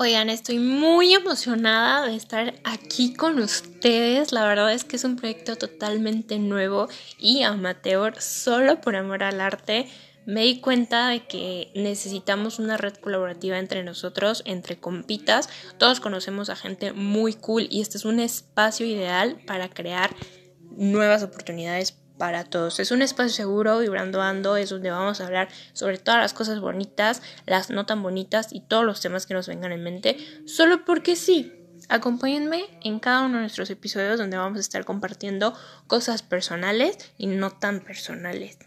Oigan, estoy muy emocionada de estar aquí con ustedes. La verdad es que es un proyecto totalmente nuevo y amateur, solo por amor al arte. Me di cuenta de que necesitamos una red colaborativa entre nosotros, entre compitas. Todos conocemos a gente muy cool y este es un espacio ideal para crear nuevas oportunidades para todos. Es un espacio seguro, vibrando ando, es donde vamos a hablar sobre todas las cosas bonitas, las no tan bonitas y todos los temas que nos vengan en mente, solo porque sí. Acompáñenme en cada uno de nuestros episodios donde vamos a estar compartiendo cosas personales y no tan personales.